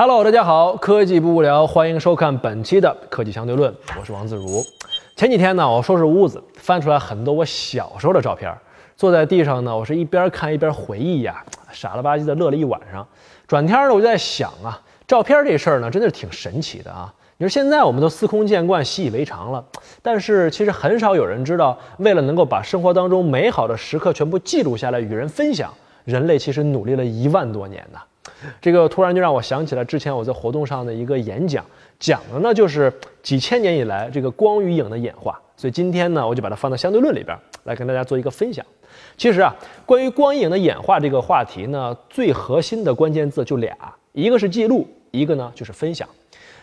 Hello，大家好，科技不无聊，欢迎收看本期的科技相对论，我是王自如。前几天呢，我收拾屋子，翻出来很多我小时候的照片，坐在地上呢，我是一边看一边回忆呀，傻了吧唧的乐了一晚上。转天呢，我就在想啊，照片这事儿呢，真的是挺神奇的啊。你说现在我们都司空见惯、习以为常了，但是其实很少有人知道，为了能够把生活当中美好的时刻全部记录下来与人分享，人类其实努力了一万多年呢。这个突然就让我想起了之前我在活动上的一个演讲，讲的呢就是几千年以来这个光与影的演化。所以今天呢，我就把它放到相对论里边来跟大家做一个分享。其实啊，关于光影的演化这个话题呢，最核心的关键字就俩，一个是记录，一个呢就是分享。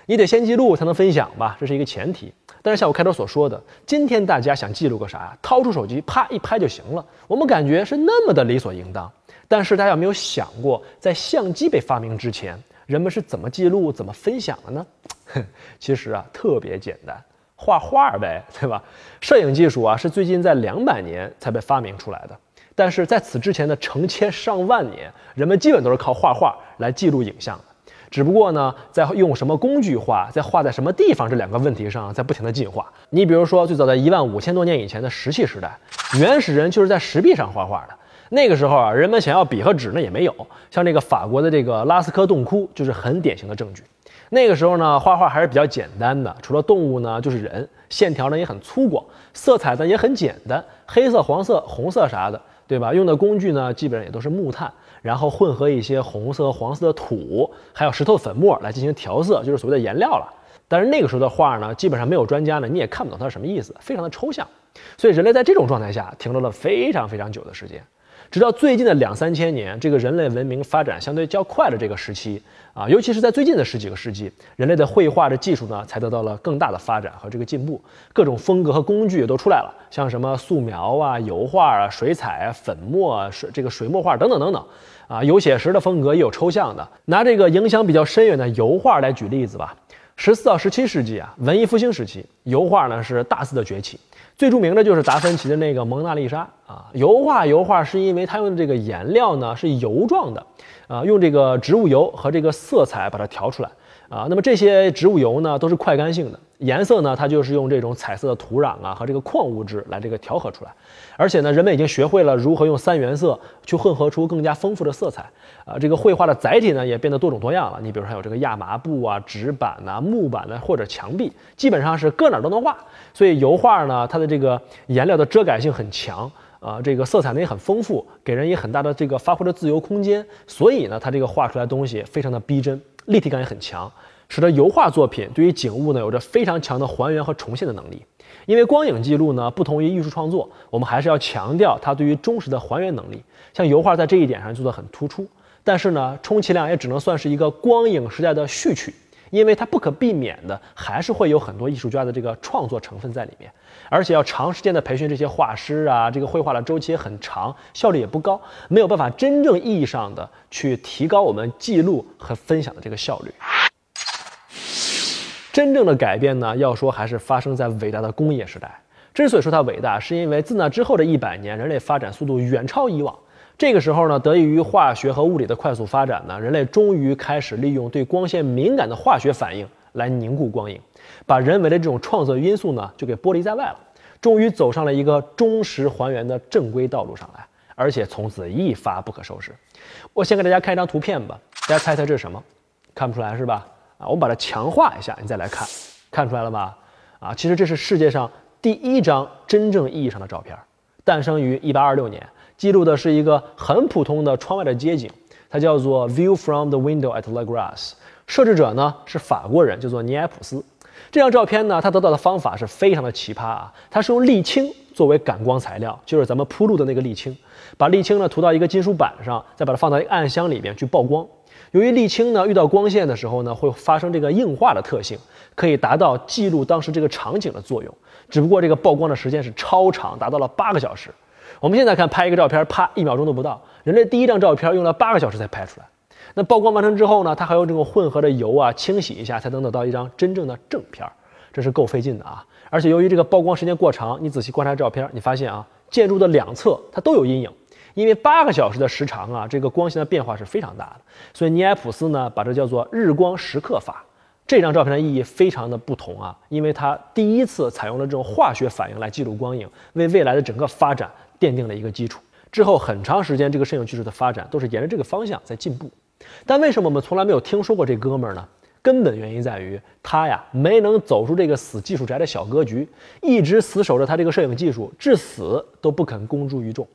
你得先记录才能分享吧，这是一个前提。但是像我开头所说的，今天大家想记录个啥呀？掏出手机啪一拍就行了，我们感觉是那么的理所应当。但是大家有没有想过，在相机被发明之前，人们是怎么记录、怎么分享的呢？其实啊，特别简单，画画呗，对吧？摄影技术啊，是最近在两百年才被发明出来的。但是在此之前的成千上万年，人们基本都是靠画画来记录影像的。只不过呢，在用什么工具画，在画在什么地方这两个问题上，在不停的进化。你比如说，最早在一万五千多年以前的石器时代，原始人就是在石壁上画画的。那个时候啊，人们想要笔和纸呢也没有，像这个法国的这个拉斯科洞窟就是很典型的证据。那个时候呢，画画还是比较简单的，除了动物呢就是人，线条呢也很粗犷，色彩呢也很简单，黑色、黄色、红色啥的，对吧？用的工具呢基本上也都是木炭，然后混合一些红色、黄色的土，还有石头粉末来进行调色，就是所谓的颜料了。但是那个时候的画呢，基本上没有专家呢，你也看不懂它是什么意思，非常的抽象。所以人类在这种状态下停留了非常非常久的时间。直到最近的两三千年，这个人类文明发展相对较快的这个时期啊，尤其是在最近的十几个世纪，人类的绘画的技术呢，才得到了更大的发展和这个进步，各种风格和工具也都出来了，像什么素描啊、油画啊、水彩啊、粉末啊、水这个水墨画等等等等啊，有写实的风格，也有抽象的。拿这个影响比较深远的油画来举例子吧，十四到十七世纪啊，文艺复兴时期，油画呢是大肆的崛起。最著名的就是达芬奇的那个蒙娜丽莎啊，油画油画是因为它用的这个颜料呢是油状的，啊，用这个植物油和这个色彩把它调出来。啊，那么这些植物油呢，都是快干性的，颜色呢，它就是用这种彩色的土壤啊和这个矿物质来这个调和出来，而且呢，人们已经学会了如何用三原色去混合出更加丰富的色彩，啊，这个绘画的载体呢也变得多种多样了。你比如说有这个亚麻布啊、纸板呐、木板呢，或者墙壁，基本上是搁哪都能画。所以油画呢，它的这个颜料的遮盖性很强，啊，这个色彩呢也很丰富，给人以很大的这个发挥的自由空间。所以呢，它这个画出来东西非常的逼真。立体感也很强，使得油画作品对于景物呢有着非常强的还原和重现的能力。因为光影记录呢不同于艺术创作，我们还是要强调它对于忠实的还原能力。像油画在这一点上做得很突出，但是呢，充其量也只能算是一个光影时代的序曲，因为它不可避免的还是会有很多艺术家的这个创作成分在里面，而且要长时间的培训这些画师啊，这个绘画的周期也很长，效率也不高，没有办法真正意义上的去提高我们记录和分享的这个效率。真正的改变呢，要说还是发生在伟大的工业时代。之所以说它伟大，是因为自那之后的一百年，人类发展速度远超以往。这个时候呢，得益于化学和物理的快速发展呢，人类终于开始利用对光线敏感的化学反应来凝固光影，把人为的这种创作因素呢就给剥离在外了，终于走上了一个忠实还原的正规道路上来，而且从此一发不可收拾。我先给大家看一张图片吧，大家猜猜这是什么？看不出来是吧？啊，我们把它强化一下，你再来看，看出来了吧？啊，其实这是世界上第一张真正意义上的照片，诞生于1826年，记录的是一个很普通的窗外的街景，它叫做 View from the window at La Grasse。摄制者呢是法国人，叫做尼埃普斯。这张照片呢，他得到的方法是非常的奇葩啊，它是用沥青作为感光材料，就是咱们铺路的那个沥青，把沥青呢涂到一个金属板上，再把它放到一个暗箱里面去曝光。由于沥青呢遇到光线的时候呢，会发生这个硬化的特性，可以达到记录当时这个场景的作用。只不过这个曝光的时间是超长，达到了八个小时。我们现在看拍一个照片，啪，一秒钟都不到。人类第一张照片用了八个小时才拍出来。那曝光完成之后呢，它还有这种混合的油啊清洗一下，才能得到一张真正的正片儿。这是够费劲的啊！而且由于这个曝光时间过长，你仔细观察照片，你发现啊，建筑的两侧它都有阴影。因为八个小时的时长啊，这个光线的变化是非常大的，所以尼埃普斯呢把这叫做日光时刻法。这张照片的意义非常的不同啊，因为它第一次采用了这种化学反应来记录光影，为未来的整个发展奠定了一个基础。之后很长时间，这个摄影技术的发展都是沿着这个方向在进步。但为什么我们从来没有听说过这哥们儿呢？根本原因在于他呀没能走出这个死技术宅的小格局，一直死守着他这个摄影技术，至死都不肯公诸于众。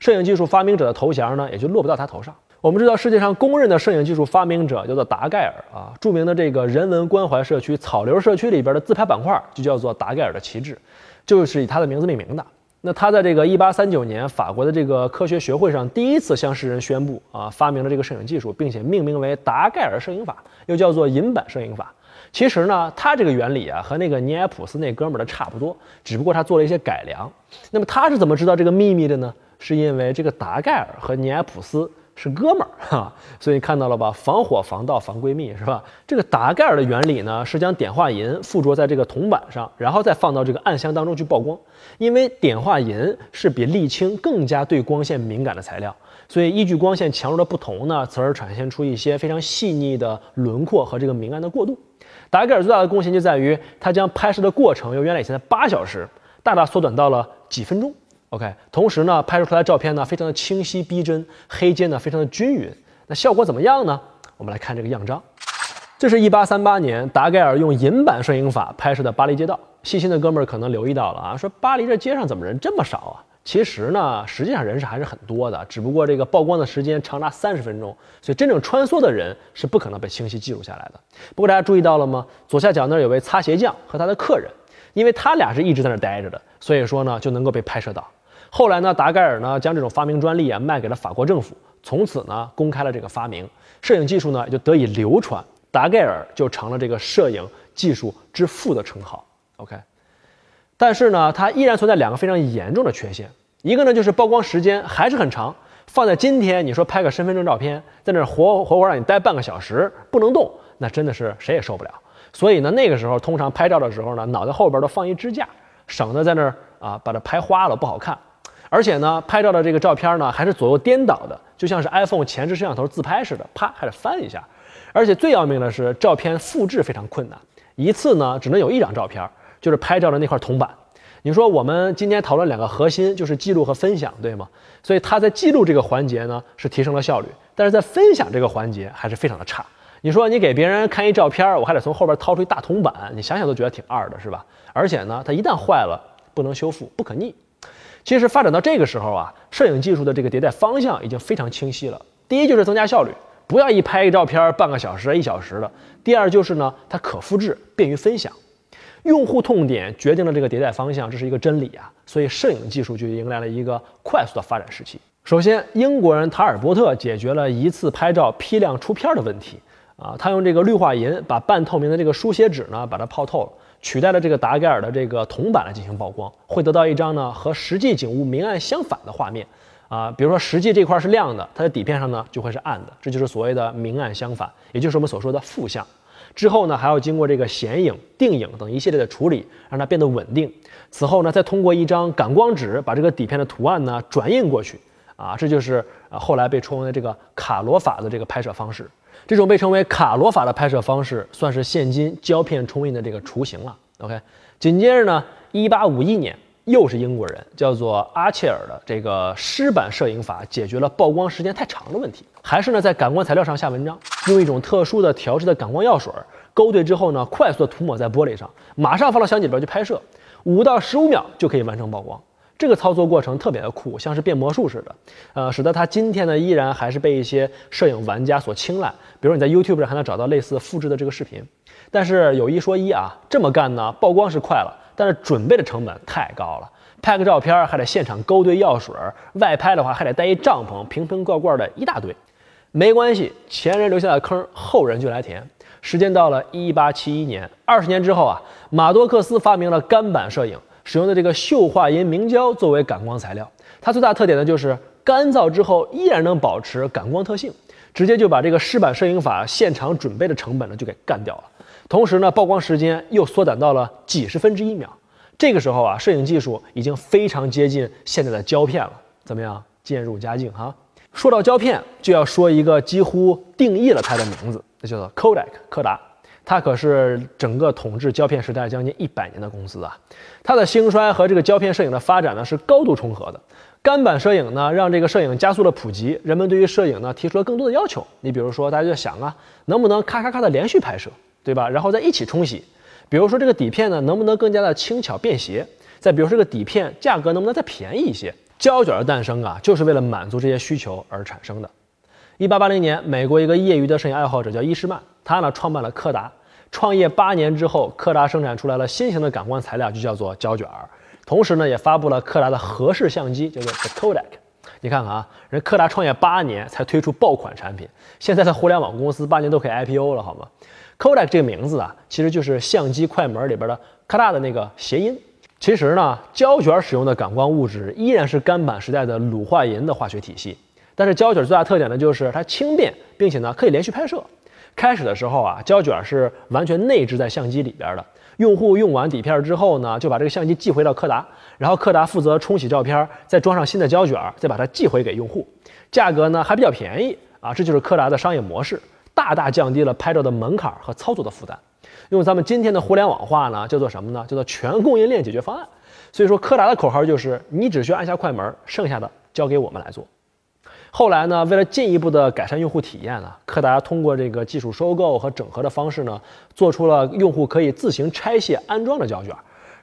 摄影技术发明者的头衔呢，也就落不到他头上。我们知道世界上公认的摄影技术发明者叫做达盖尔啊，著名的这个人文关怀社区草流社区里边的自拍板块就叫做达盖尔的旗帜，就是以他的名字命名的。那他在这个1839年法国的这个科学学会上第一次向世人宣布啊，发明了这个摄影技术，并且命名为达盖尔摄影法，又叫做银版摄影法。其实呢，他这个原理啊和那个尼埃普斯那哥们儿的差不多，只不过他做了一些改良。那么他是怎么知道这个秘密的呢？是因为这个达盖尔和尼埃普斯。是哥们儿哈，所以看到了吧？防火防盗防闺蜜是吧？这个达盖尔的原理呢，是将碘化银附着在这个铜板上，然后再放到这个暗箱当中去曝光。因为碘化银是比沥青更加对光线敏感的材料，所以依据光线强弱的不同呢，从而产生出一些非常细腻的轮廓和这个明暗的过渡。达盖尔最大的贡献就在于，他将拍摄的过程由原来以前的八小时，大大缩短到了几分钟。OK，同时呢，拍摄出来的照片呢非常的清晰逼真，黑阶呢非常的均匀。那效果怎么样呢？我们来看这个样张。这是一八三八年达盖尔用银版摄影法拍摄的巴黎街道。细心的哥们儿可能留意到了啊，说巴黎这街上怎么人这么少啊？其实呢，实际上人是还是很多的，只不过这个曝光的时间长达三十分钟，所以真正穿梭的人是不可能被清晰记录下来的。不过大家注意到了吗？左下角那儿有位擦鞋匠和他的客人，因为他俩是一直在那儿待着的，所以说呢就能够被拍摄到。后来呢，达盖尔呢将这种发明专利啊卖给了法国政府，从此呢公开了这个发明，摄影技术呢也就得以流传，达盖尔就成了这个摄影技术之父的称号。OK，但是呢，它依然存在两个非常严重的缺陷，一个呢就是曝光时间还是很长，放在今天你说拍个身份证照片，在那活活活让你待半个小时不能动，那真的是谁也受不了。所以呢，那个时候通常拍照的时候呢，脑袋后边都放一支架，省得在那儿啊把它拍花了不好看。而且呢，拍照的这个照片呢，还是左右颠倒的，就像是 iPhone 前置摄像头自拍似的，啪还得翻一下。而且最要命的是，照片复制非常困难，一次呢只能有一张照片，就是拍照的那块铜板。你说我们今天讨论两个核心，就是记录和分享，对吗？所以它在记录这个环节呢是提升了效率，但是在分享这个环节还是非常的差。你说你给别人看一照片，我还得从后边掏出一大铜板，你想想都觉得挺二的，是吧？而且呢，它一旦坏了，不能修复，不可逆。其实发展到这个时候啊，摄影技术的这个迭代方向已经非常清晰了。第一就是增加效率，不要一拍一照片半个小时、一小时的。第二就是呢，它可复制，便于分享。用户痛点决定了这个迭代方向，这是一个真理啊。所以摄影技术就迎来了一个快速的发展时期。首先，英国人塔尔伯特解决了一次拍照批量出片的问题啊，他用这个氯化银把半透明的这个书写纸呢，把它泡透了。取代了这个达盖尔的这个铜板来进行曝光，会得到一张呢和实际景物明暗相反的画面啊。比如说实际这块是亮的，它的底片上呢就会是暗的，这就是所谓的明暗相反，也就是我们所说的负相。之后呢还要经过这个显影、定影等一系列的处理，让它变得稳定。此后呢再通过一张感光纸把这个底片的图案呢转印过去啊，这就是啊后来被称为这个卡罗法的这个拍摄方式。这种被称为卡罗法的拍摄方式，算是现今胶片冲印的这个雏形了。OK，紧接着呢，一八五一年，又是英国人，叫做阿切尔的这个湿版摄影法，解决了曝光时间太长的问题。还是呢，在感光材料上下文章，用一种特殊的调制的感光药水勾兑之后呢，快速的涂抹在玻璃上，马上放到相机里边去拍摄，五到十五秒就可以完成曝光。这个操作过程特别的酷，像是变魔术似的，呃，使得它今天呢依然还是被一些摄影玩家所青睐。比如你在 YouTube 上还能找到类似复制的这个视频。但是有一说一啊，这么干呢，曝光是快了，但是准备的成本太高了。拍个照片还得现场勾兑药水，外拍的话还得带一帐篷，瓶瓶罐罐的一大堆。没关系，前人留下的坑，后人就来填。时间到了一八七一年，二十年之后啊，马多克斯发明了干板摄影。使用的这个溴化银明胶作为感光材料，它最大特点呢就是干燥之后依然能保持感光特性，直接就把这个湿版摄影法现场准备的成本呢就给干掉了。同时呢，曝光时间又缩短到了几十分之一秒。这个时候啊，摄影技术已经非常接近现在的胶片了。怎么样？渐入佳境哈。说到胶片，就要说一个几乎定义了它的名字，那叫做 Kodak 柯达。它可是整个统治胶片时代将近一百年的公司啊。它的兴衰和这个胶片摄影的发展呢是高度重合的。干板摄影呢让这个摄影加速了普及，人们对于摄影呢提出了更多的要求。你比如说，大家就想啊，能不能咔咔咔的连续拍摄，对吧？然后再一起冲洗。比如说这个底片呢能不能更加的轻巧便携？再比如说这个底片价格能不能再便宜一些？胶卷的诞生啊，就是为了满足这些需求而产生的。一八八零年，美国一个业余的摄影爱好者叫伊什曼，他呢创办了柯达。创业八年之后，柯达生产出来了新型的感光材料，就叫做胶卷儿。同时呢，也发布了柯达的合适相机，叫做 The Kodak。你看看啊，人柯达创业八年才推出爆款产品，现在的互联网公司八年都可以 IPO 了，好吗？Kodak 这个名字啊，其实就是相机快门里边的“咔哒”的那个谐音。其实呢，胶卷使用的感光物质依然是干板时代的卤化银的化学体系。但是胶卷最大特点呢，就是它轻便，并且呢可以连续拍摄。开始的时候啊，胶卷是完全内置在相机里边的。用户用完底片之后呢，就把这个相机寄回到柯达，然后柯达负责冲洗照片，再装上新的胶卷，再把它寄回给用户。价格呢还比较便宜啊，这就是柯达的商业模式，大大降低了拍照的门槛和操作的负担。用咱们今天的互联网话呢，叫做什么呢？叫做全供应链解决方案。所以说，柯达的口号就是：你只需要按下快门，剩下的交给我们来做。后来呢，为了进一步的改善用户体验呢，柯达通过这个技术收购和整合的方式呢，做出了用户可以自行拆卸安装的胶卷。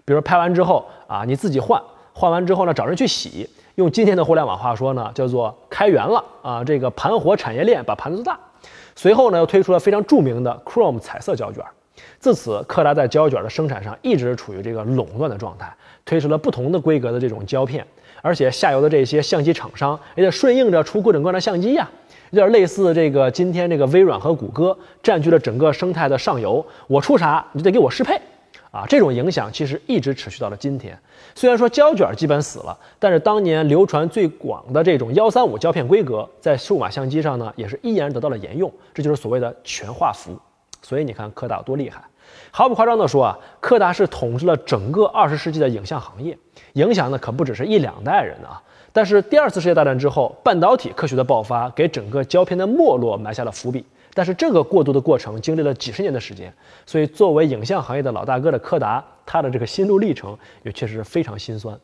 比如拍完之后啊，你自己换，换完之后呢，找人去洗。用今天的互联网话说呢，叫做开源了啊，这个盘活产业链，把盘子做大。随后呢，又推出了非常著名的 Chrome 彩色胶卷。自此，柯达在胶卷的生产上一直处于这个垄断的状态，推出了不同的规格的这种胶片，而且下游的这些相机厂商也得顺应着出各种各样的相机呀，有点类似这个今天这个微软和谷歌占据了整个生态的上游，我出啥你就得给我适配，啊，这种影响其实一直持续到了今天。虽然说胶卷基本死了，但是当年流传最广的这种幺三五胶片规格，在数码相机上呢，也是依然得到了沿用，这就是所谓的全画幅。所以你看柯达多厉害，毫不夸张地说啊，柯达是统治了整个二十世纪的影像行业，影响的可不只是一两代人啊。但是第二次世界大战之后，半导体科学的爆发给整个胶片的没落埋下了伏笔。但是这个过渡的过程经历了几十年的时间，所以作为影像行业的老大哥的柯达，他的这个心路历程也确实非常心酸。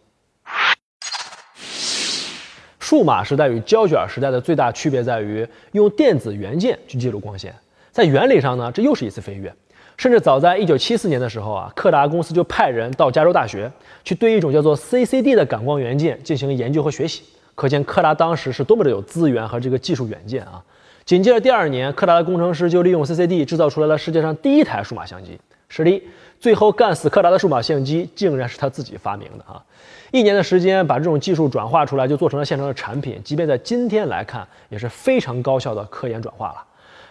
数码时代与胶卷时代的最大区别在于用电子元件去记录光线。在原理上呢，这又是一次飞跃。甚至早在一九七四年的时候啊，柯达公司就派人到加州大学去对一种叫做 CCD 的感光元件进行研究和学习。可见柯达当时是多么的有资源和这个技术远见啊！紧接着第二年，柯达的工程师就利用 CCD 制造出来了世界上第一台数码相机。是的，最后干死柯达的数码相机竟然是他自己发明的啊！一年的时间把这种技术转化出来，就做成了现成的产品。即便在今天来看，也是非常高效的科研转化了。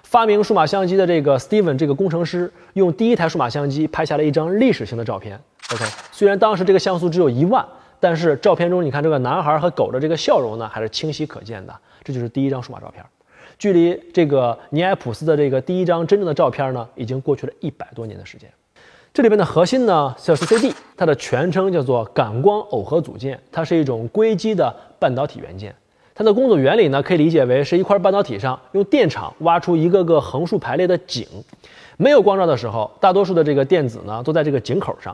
发明数码相机的这个 Steven 这个工程师，用第一台数码相机拍下了一张历史性的照片。OK，虽然当时这个像素只有一万，但是照片中你看这个男孩和狗的这个笑容呢，还是清晰可见的。这就是第一张数码照片。距离这个尼埃普斯的这个第一张真正的照片呢，已经过去了一百多年的时间。这里边的核心呢叫 CCD，它的全称叫做感光耦合组件，它是一种硅基的半导体元件。它的工作原理呢，可以理解为是一块半导体上用电场挖出一个个横竖排列的井，没有光照的时候，大多数的这个电子呢都在这个井口上；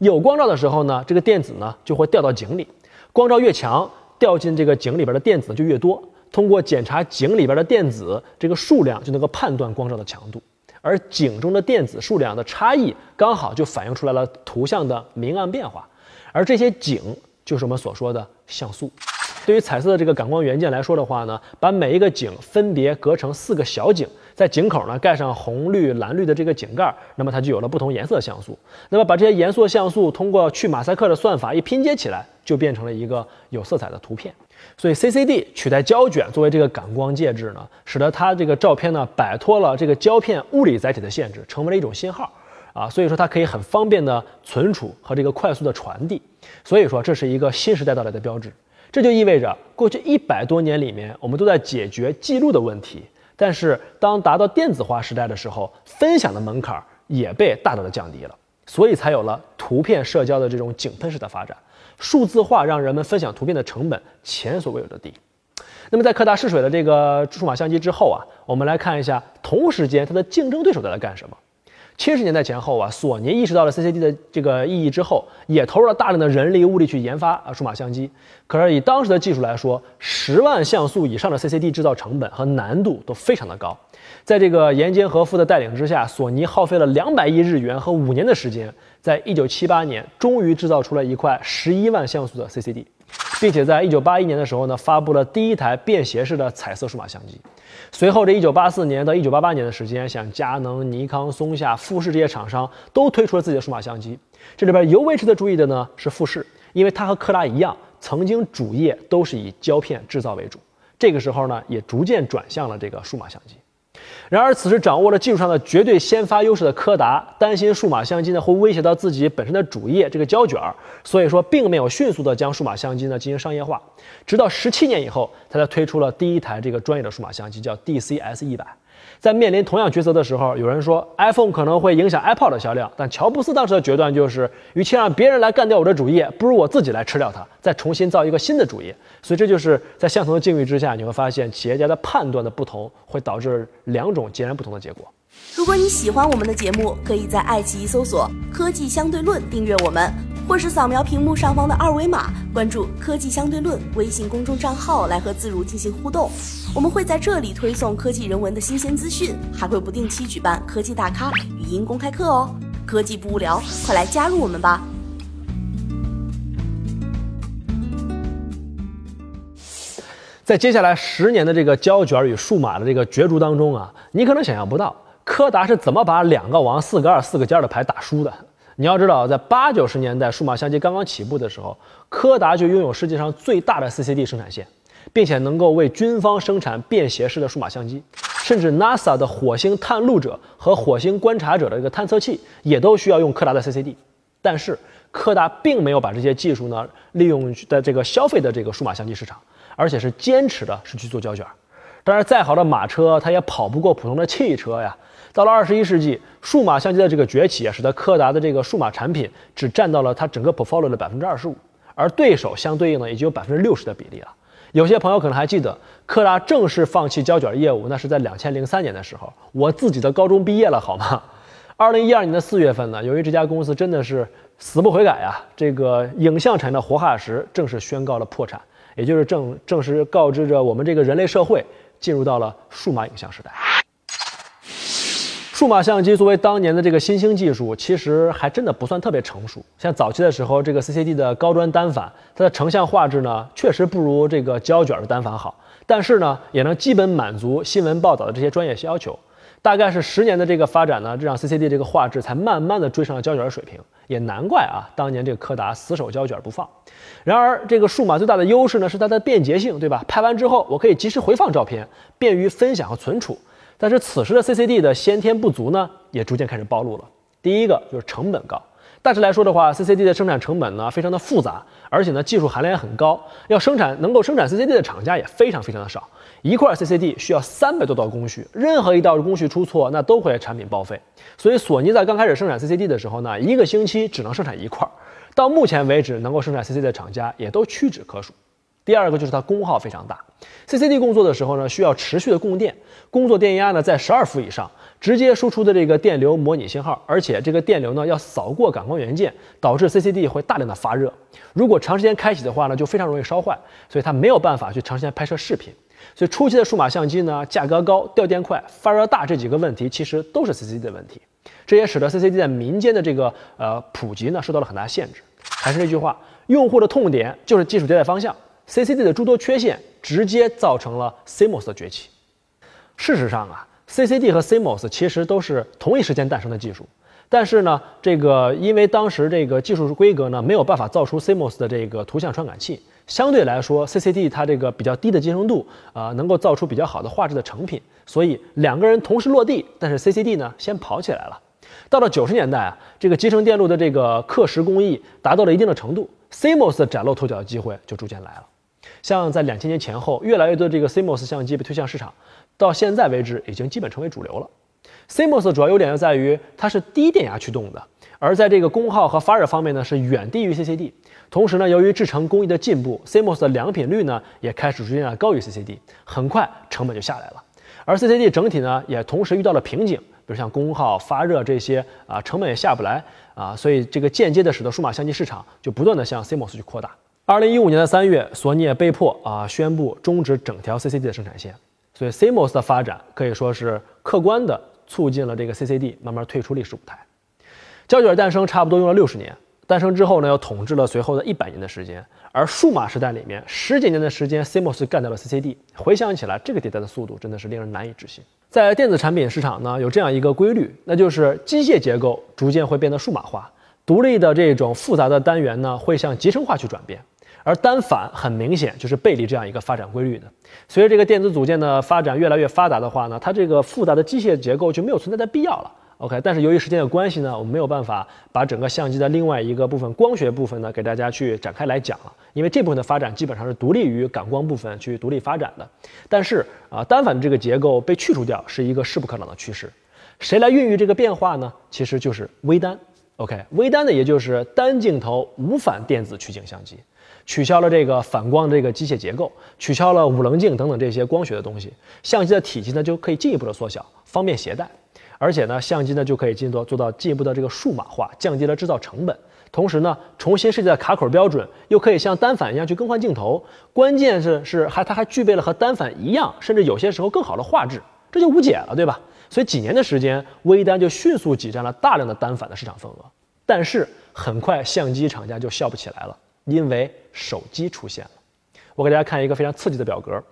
有光照的时候呢，这个电子呢就会掉到井里。光照越强，掉进这个井里边的电子就越多。通过检查井里边的电子这个数量，就能够判断光照的强度。而井中的电子数量的差异，刚好就反映出来了图像的明暗变化。而这些井就是我们所说的像素。对于彩色的这个感光元件来说的话呢，把每一个井分别隔成四个小井，在井口呢盖上红绿蓝绿的这个井盖，那么它就有了不同颜色的像素。那么把这些颜色像素通过去马赛克的算法一拼接起来，就变成了一个有色彩的图片。所以 CCD 取代胶卷作为这个感光介质呢，使得它这个照片呢摆脱了这个胶片物理载体的限制，成为了一种信号啊。所以说它可以很方便的存储和这个快速的传递。所以说这是一个新时代到来的标志。这就意味着，过去一百多年里面，我们都在解决记录的问题。但是，当达到电子化时代的时候，分享的门槛也被大大的降低了，所以才有了图片社交的这种井喷式的发展。数字化让人们分享图片的成本前所未有的低。那么在柯达试水的这个数码相机之后啊，我们来看一下同时间它的竞争对手在干什么。七十年代前后啊，索尼意识到了 CCD 的这个意义之后，也投入了大量的人力物力去研发啊数码相机。可是以当时的技术来说，十万像素以上的 CCD 制造成本和难度都非常的高。在这个岩间和夫的带领之下，索尼耗费了两百亿日元和五年的时间，在一九七八年终于制造出了一块十一万像素的 CCD。并且在一九八一年的时候呢，发布了第一台便携式的彩色数码相机。随后这一九八四年到一九八八年的时间，像佳能、尼康、松下、富士这些厂商都推出了自己的数码相机。这里边尤为值得注意的呢是富士，因为它和柯达一样，曾经主业都是以胶片制造为主，这个时候呢也逐渐转向了这个数码相机。然而，此时掌握了技术上的绝对先发优势的柯达，担心数码相机呢会威胁到自己本身的主业这个胶卷儿，所以说并没有迅速的将数码相机呢进行商业化。直到十七年以后，他才推出了第一台这个专业的数码相机，叫 DCS 一百。在面临同样抉择的时候，有人说 iPhone 可能会影响 iPod 的销量，但乔布斯当时的决断就是，与其让别人来干掉我的主业，不如我自己来吃掉它，再重新造一个新的主业。所以这就是在相同的境遇之下，你会发现企业家的判断的不同，会导致两种截然不同的结果。如果你喜欢我们的节目，可以在爱奇艺搜索“科技相对论”订阅我们。或是扫描屏幕上方的二维码，关注“科技相对论”微信公众账号来和自如进行互动。我们会在这里推送科技人文的新鲜资讯，还会不定期举办科技大咖语音公开课哦。科技不无聊，快来加入我们吧！在接下来十年的这个胶卷与数码的这个角逐当中啊，你可能想象不到柯达是怎么把两个王、四个二、四个尖的牌打输的。你要知道，在八九十年代数码相机刚刚起步的时候，柯达就拥有世界上最大的 CCD 生产线，并且能够为军方生产便携式的数码相机，甚至 NASA 的火星探路者和火星观察者的这个探测器也都需要用柯达的 CCD。但是柯达并没有把这些技术呢利用在这个消费的这个数码相机市场，而且是坚持的是去做胶卷。当然，再好的马车，它也跑不过普通的汽车呀。到了二十一世纪，数码相机的这个崛起啊，使得柯达的这个数码产品只占到了它整个 portfolio 的百分之二十五，而对手相对应呢，已经有百分之六十的比例了。有些朋友可能还记得，柯达正式放弃胶卷业务，那是在两千零三年的时候，我自己的高中毕业了，好吗？二零一二年的四月份呢，由于这家公司真的是死不悔改啊，这个影像产业的活化石正式宣告了破产，也就是正正式告知着我们这个人类社会进入到了数码影像时代。数码相机作为当年的这个新兴技术，其实还真的不算特别成熟。像早期的时候，这个 CCD 的高端单反，它的成像画质呢，确实不如这个胶卷的单反好，但是呢，也能基本满足新闻报道的这些专业要求。大概是十年的这个发展呢，这让 CCD 这个画质才慢慢的追上了胶卷的水平。也难怪啊，当年这个柯达死守胶卷不放。然而，这个数码最大的优势呢，是它的便捷性，对吧？拍完之后，我可以及时回放照片，便于分享和存储。但是此时的 CCD 的先天不足呢，也逐渐开始暴露了。第一个就是成本高。大致来说的话，CCD 的生产成本呢非常的复杂，而且呢技术含量也很高。要生产能够生产 CCD 的厂家也非常非常的少。一块 CCD 需要三百多道工序，任何一道工序出错，那都会产品报废。所以索尼在刚开始生产 CCD 的时候呢，一个星期只能生产一块。到目前为止，能够生产 CCD 的厂家也都屈指可数。第二个就是它功耗非常大，CCD 工作的时候呢，需要持续的供电，工作电压呢在十二伏以上，直接输出的这个电流模拟信号，而且这个电流呢要扫过感光元件，导致 CCD 会大量的发热。如果长时间开启的话呢，就非常容易烧坏，所以它没有办法去长时间拍摄视频。所以初期的数码相机呢，价格高、掉电快、发热大这几个问题，其实都是 CCD 的问题。这也使得 CCD 在民间的这个呃普及呢受到了很大限制。还是那句话，用户的痛点就是技术迭代方向。CCD 的诸多缺陷直接造成了 CMOS 的崛起。事实上啊，CCD 和 CMOS 其实都是同一时间诞生的技术，但是呢，这个因为当时这个技术规格呢没有办法造出 CMOS 的这个图像传感器，相对来说 CCD 它这个比较低的集成度啊，能够造出比较好的画质的成品，所以两个人同时落地，但是 CCD 呢先跑起来了。到了九十年代啊，这个集成电路的这个刻蚀工艺达到了一定的程度，CMOS 的崭露头角的机会就逐渐来了。像在两千年前后，越来越多的这个 CMOS 相机被推向市场，到现在为止已经基本成为主流了。CMOS 的主要优点就在于它是低电压驱动的，而在这个功耗和发热方面呢，是远低于 CCD。同时呢，由于制成工艺的进步，CMOS 的良品率呢也开始逐渐的高于 CCD，很快成本就下来了。而 CCD 整体呢也同时遇到了瓶颈，比如像功耗、发热这些啊，成本也下不来啊，所以这个间接的使得数码相机市场就不断的向 CMOS 去扩大。二零一五年的三月，索尼也被迫啊宣布终止整条 CCD 的生产线，所以 CMOS 的发展可以说是客观的促进了这个 CCD 慢慢退出历史舞台。胶卷诞生差不多用了六十年，诞生之后呢，又统治了随后的一百年的时间。而数码时代里面，十几年的时间，CMOS 干掉了 CCD。回想起来，这个迭代的速度真的是令人难以置信。在电子产品市场呢，有这样一个规律，那就是机械结构逐渐会变得数码化，独立的这种复杂的单元呢，会向集成化去转变。而单反很明显就是背离这样一个发展规律的。随着这个电子组件的发展越来越发达的话呢，它这个复杂的机械结构就没有存在的必要了。OK，但是由于时间的关系呢，我们没有办法把整个相机的另外一个部分光学部分呢给大家去展开来讲了，因为这部分的发展基本上是独立于感光部分去独立发展的。但是啊，单反的这个结构被去除掉是一个势不可挡的趋势。谁来孕育这个变化呢？其实就是微单。OK，微单呢，也就是单镜头无反电子取景相机，取消了这个反光这个机械结构，取消了五棱镜等等这些光学的东西，相机的体积呢就可以进一步的缩小，方便携带。而且呢，相机呢就可以进做做到进一步的这个数码化，降低了制造成本。同时呢，重新设计的卡口标准，又可以像单反一样去更换镜头。关键是是还它还具备了和单反一样，甚至有些时候更好的画质，这就无解了，对吧？所以几年的时间，微单就迅速挤占了大量的单反的市场份额。但是很快，相机厂家就笑不起来了，因为手机出现了。我给大家看一个非常刺激的表格。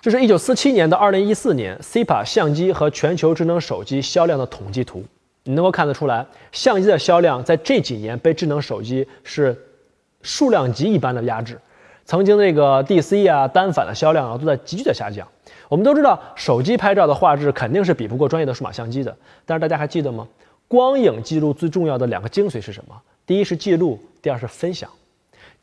这是一九四七年到二零一四年 CIPA 相机和全球智能手机销量的统计图，你能够看得出来，相机的销量在这几年被智能手机是数量级一般的压制。曾经那个 DC 啊单反的销量啊都在急剧的下降。我们都知道，手机拍照的画质肯定是比不过专业的数码相机的。但是大家还记得吗？光影记录最重要的两个精髓是什么？第一是记录，第二是分享。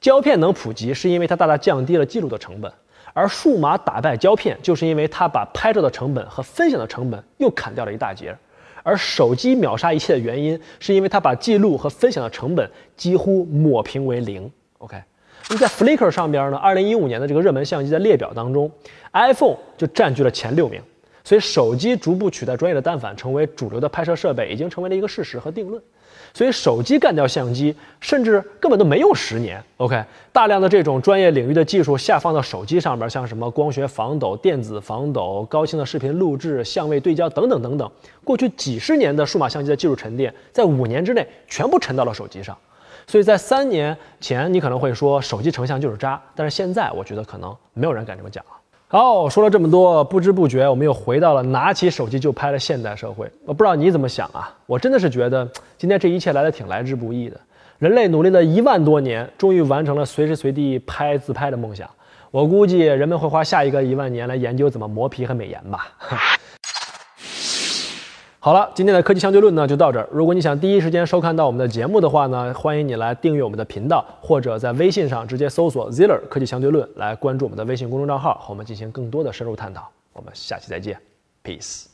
胶片能普及，是因为它大大降低了记录的成本。而数码打败胶片，就是因为它把拍照的成本和分享的成本又砍掉了一大截。而手机秒杀一切的原因，是因为它把记录和分享的成本几乎抹平为零。OK，那在 Flickr 上边呢，二零一五年的这个热门相机的列表当中，iPhone 就占据了前六名。所以手机逐步取代专业的单反，成为主流的拍摄设备，已经成为了一个事实和定论。所以手机干掉相机，甚至根本都没用十年。OK，大量的这种专业领域的技术下放到手机上面，像什么光学防抖、电子防抖、高清的视频录制、相位对焦等等等等，过去几十年的数码相机的技术沉淀，在五年之内全部沉到了手机上。所以在三年前，你可能会说手机成像就是渣，但是现在我觉得可能没有人敢这么讲了。哦，说了这么多，不知不觉我们又回到了拿起手机就拍的现代社会。我不知道你怎么想啊？我真的是觉得今天这一切来的挺来之不易的。人类努力了一万多年，终于完成了随时随地拍自拍的梦想。我估计人们会花下一个一万年来研究怎么磨皮和美颜吧。好了，今天的科技相对论呢就到这儿。如果你想第一时间收看到我们的节目的话呢，欢迎你来订阅我们的频道，或者在微信上直接搜索 Ziller 科技相对论来关注我们的微信公众账号，和我们进行更多的深入探讨。我们下期再见，Peace。